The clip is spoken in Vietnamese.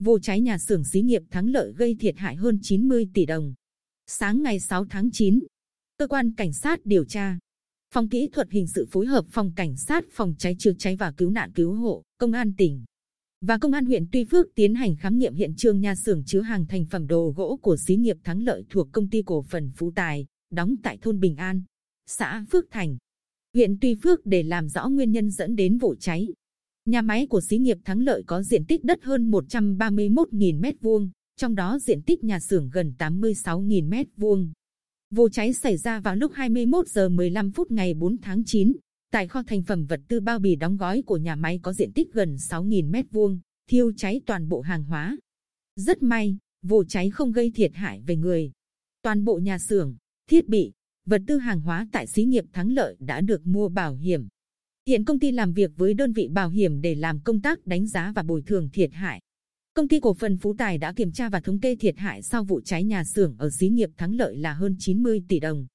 vụ cháy nhà xưởng xí nghiệp Thắng Lợi gây thiệt hại hơn 90 tỷ đồng. Sáng ngày 6 tháng 9, cơ quan cảnh sát điều tra, phòng kỹ thuật hình sự phối hợp phòng cảnh sát phòng cháy chữa cháy và cứu nạn cứu hộ, công an tỉnh và công an huyện Tuy Phước tiến hành khám nghiệm hiện trường nhà xưởng chứa hàng thành phẩm đồ gỗ của xí nghiệp Thắng Lợi thuộc công ty cổ phần Phú Tài, đóng tại thôn Bình An, xã Phước Thành, huyện Tuy Phước để làm rõ nguyên nhân dẫn đến vụ cháy. Nhà máy của xí nghiệp Thắng Lợi có diện tích đất hơn 131.000 m2, trong đó diện tích nhà xưởng gần 86.000 m2. Vụ cháy xảy ra vào lúc 21 giờ 15 phút ngày 4 tháng 9, tại kho thành phẩm vật tư bao bì đóng gói của nhà máy có diện tích gần 6.000 m2, thiêu cháy toàn bộ hàng hóa. Rất may, vụ cháy không gây thiệt hại về người. Toàn bộ nhà xưởng, thiết bị, vật tư hàng hóa tại xí nghiệp Thắng Lợi đã được mua bảo hiểm. Hiện công ty làm việc với đơn vị bảo hiểm để làm công tác đánh giá và bồi thường thiệt hại. Công ty cổ phần Phú Tài đã kiểm tra và thống kê thiệt hại sau vụ cháy nhà xưởng ở xí nghiệp Thắng Lợi là hơn 90 tỷ đồng.